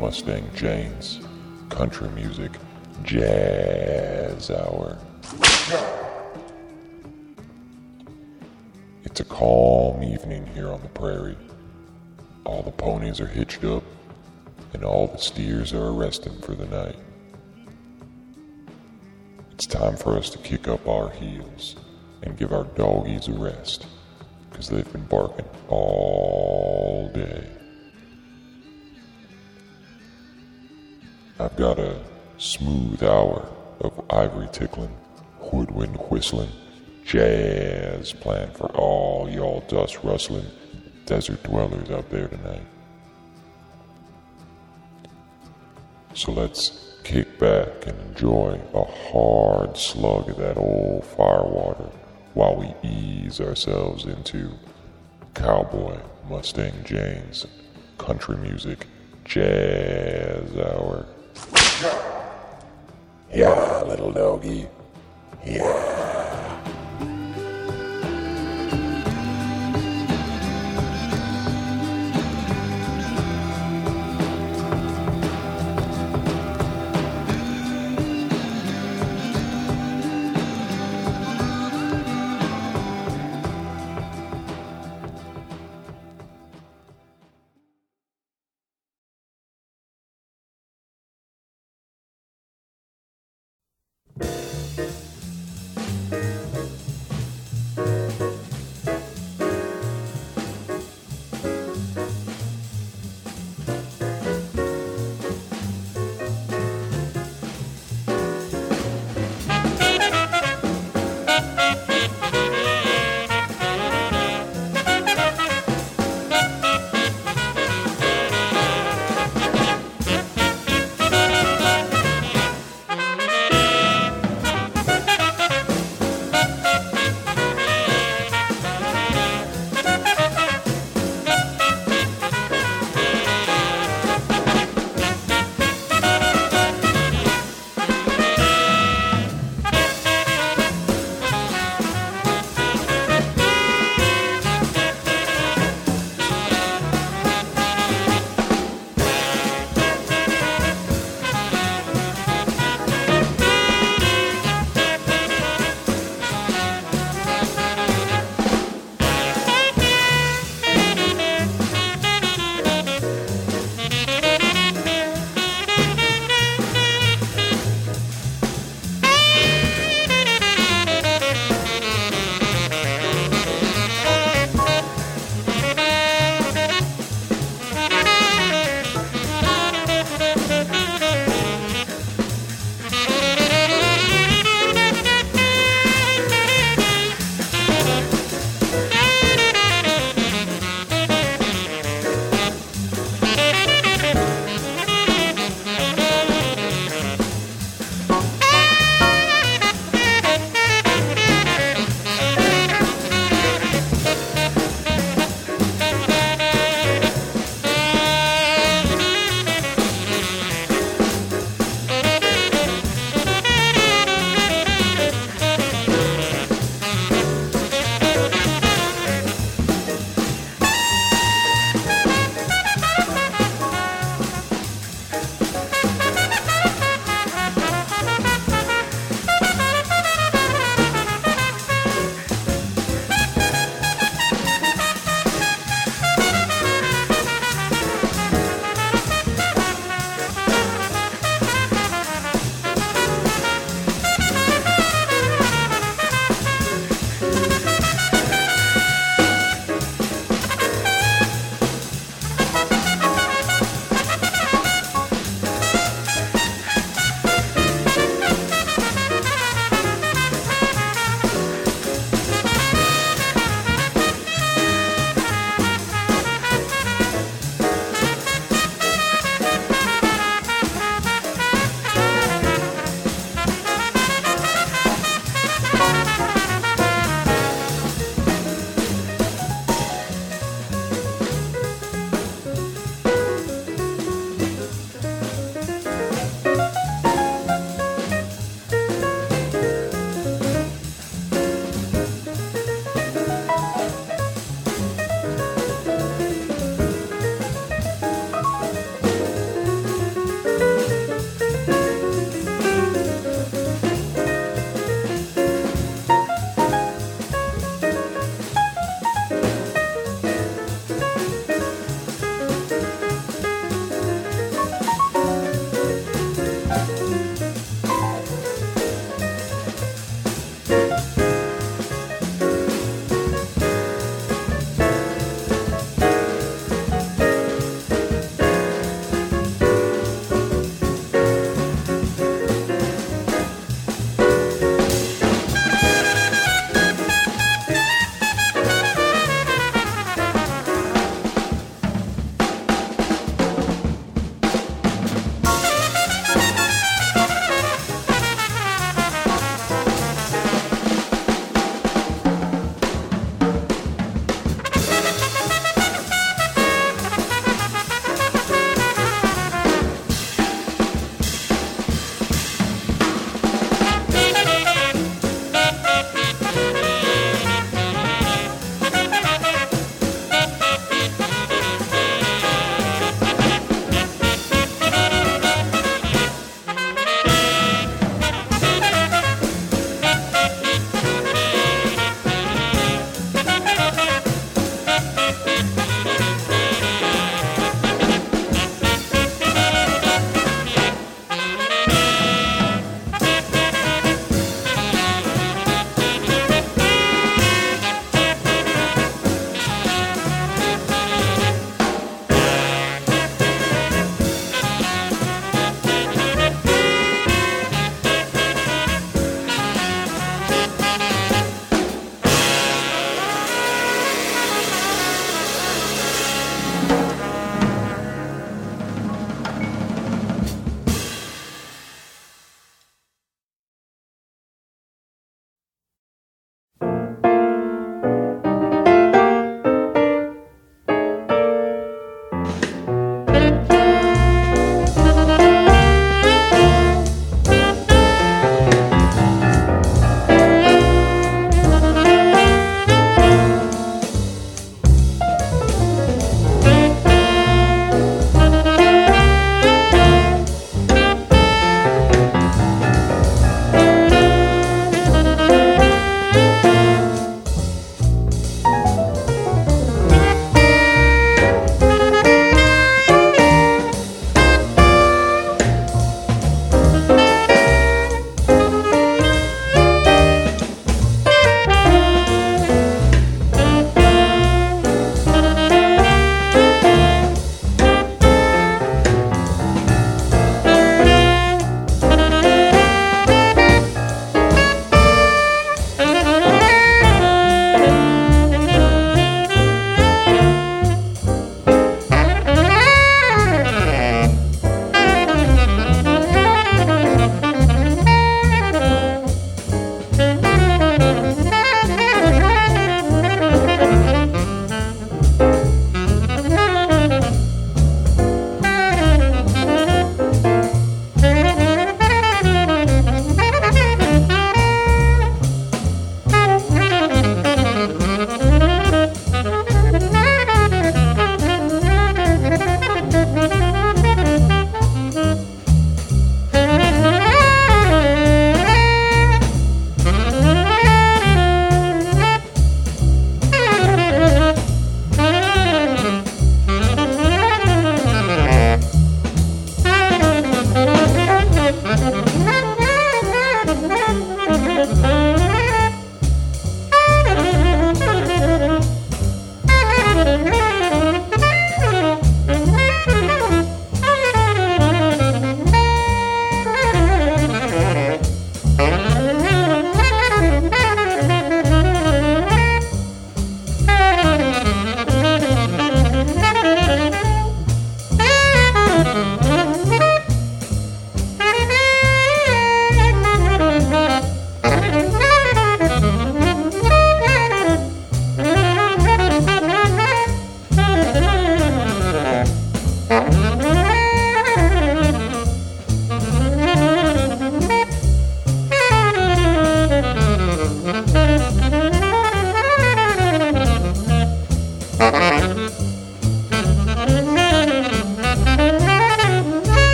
Mustang Jane's Country Music Jazz Hour. It's a calm evening here on the prairie. All the ponies are hitched up, and all the steers are resting for the night. It's time for us to kick up our heels and give our doggies a rest, because they've been barking all day. I've got a smooth hour of ivory tickling, woodwind whistling, jazz planned for all y'all dust rustling desert dwellers out there tonight. So let's kick back and enjoy a hard slug of that old firewater while we ease ourselves into cowboy Mustang Jane's country music jazz hour. Yeah, little doggy. Yeah.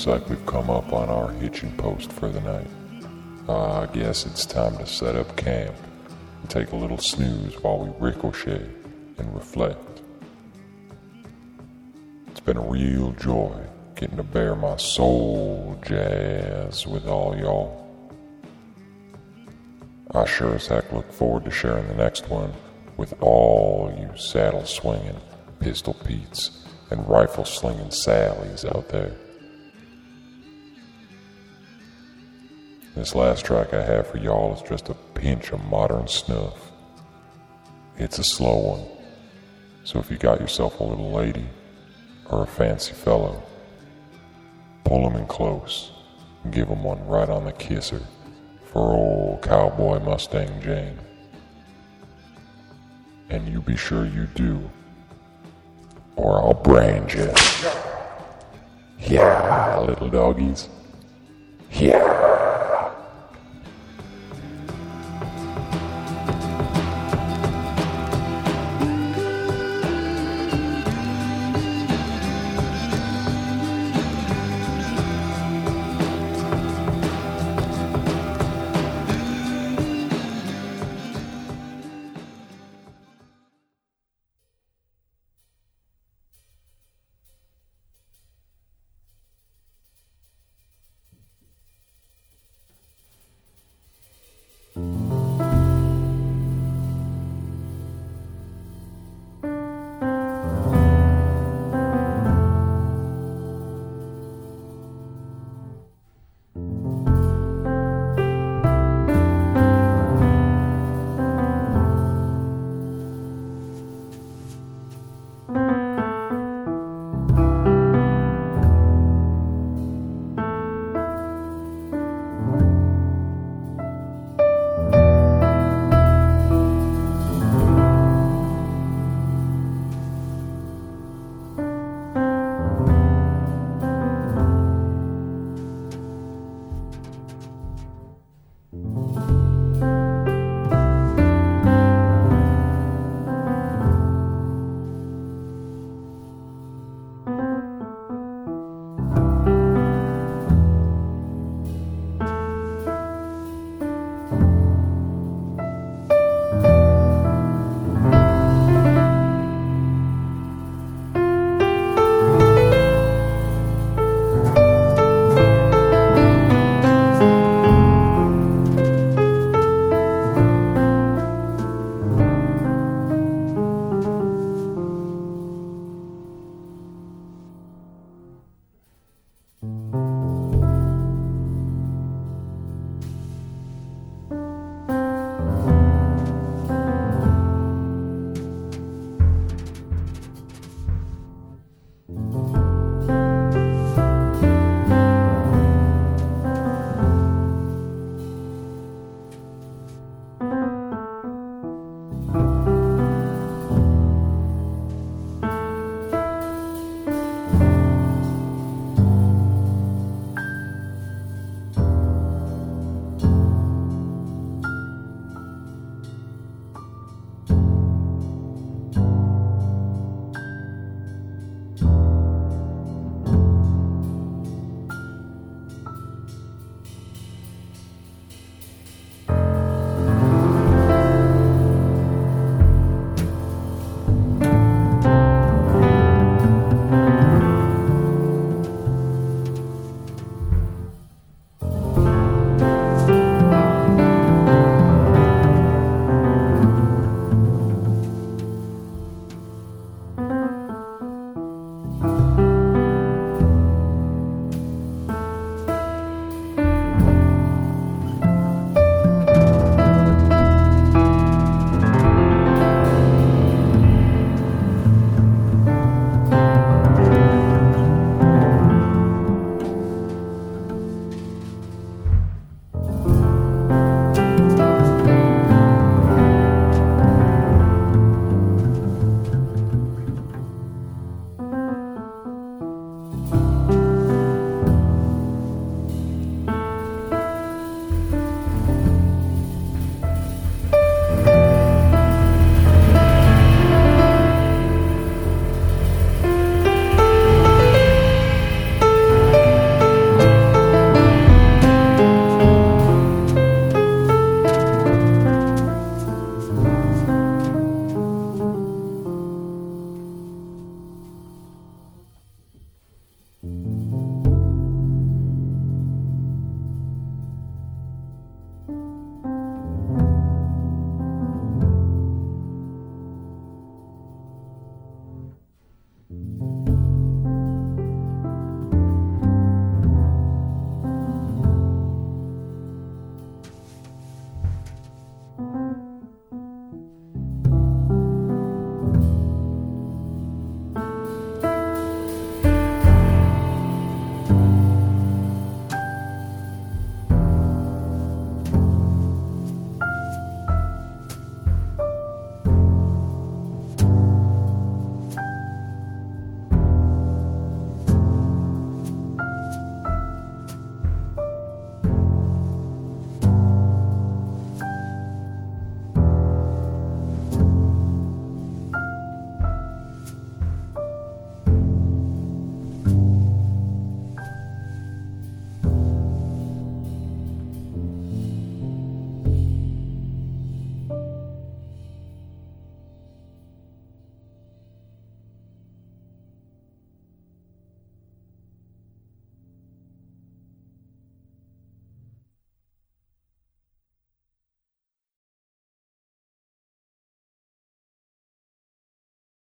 Looks like we've come up on our hitching post for the night. Uh, I guess it's time to set up camp and take a little snooze while we ricochet and reflect. It's been a real joy getting to bare my soul jazz with all y'all. I sure as heck look forward to sharing the next one with all you saddle swinging, pistol Pete's, and rifle slinging Sallies out there. This last track I have for y'all is just a pinch of modern snuff. It's a slow one, so if you got yourself a little lady or a fancy fellow, pull 'em in close and give 'em one right on the kisser for old cowboy Mustang Jane. And you be sure you do, or I'll brand you. Yeah, little doggies. Yeah.